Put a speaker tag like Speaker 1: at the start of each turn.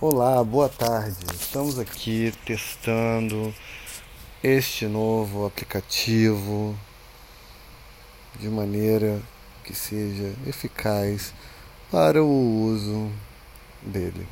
Speaker 1: Olá, boa tarde. Estamos aqui testando este novo aplicativo de maneira que seja eficaz para o uso dele.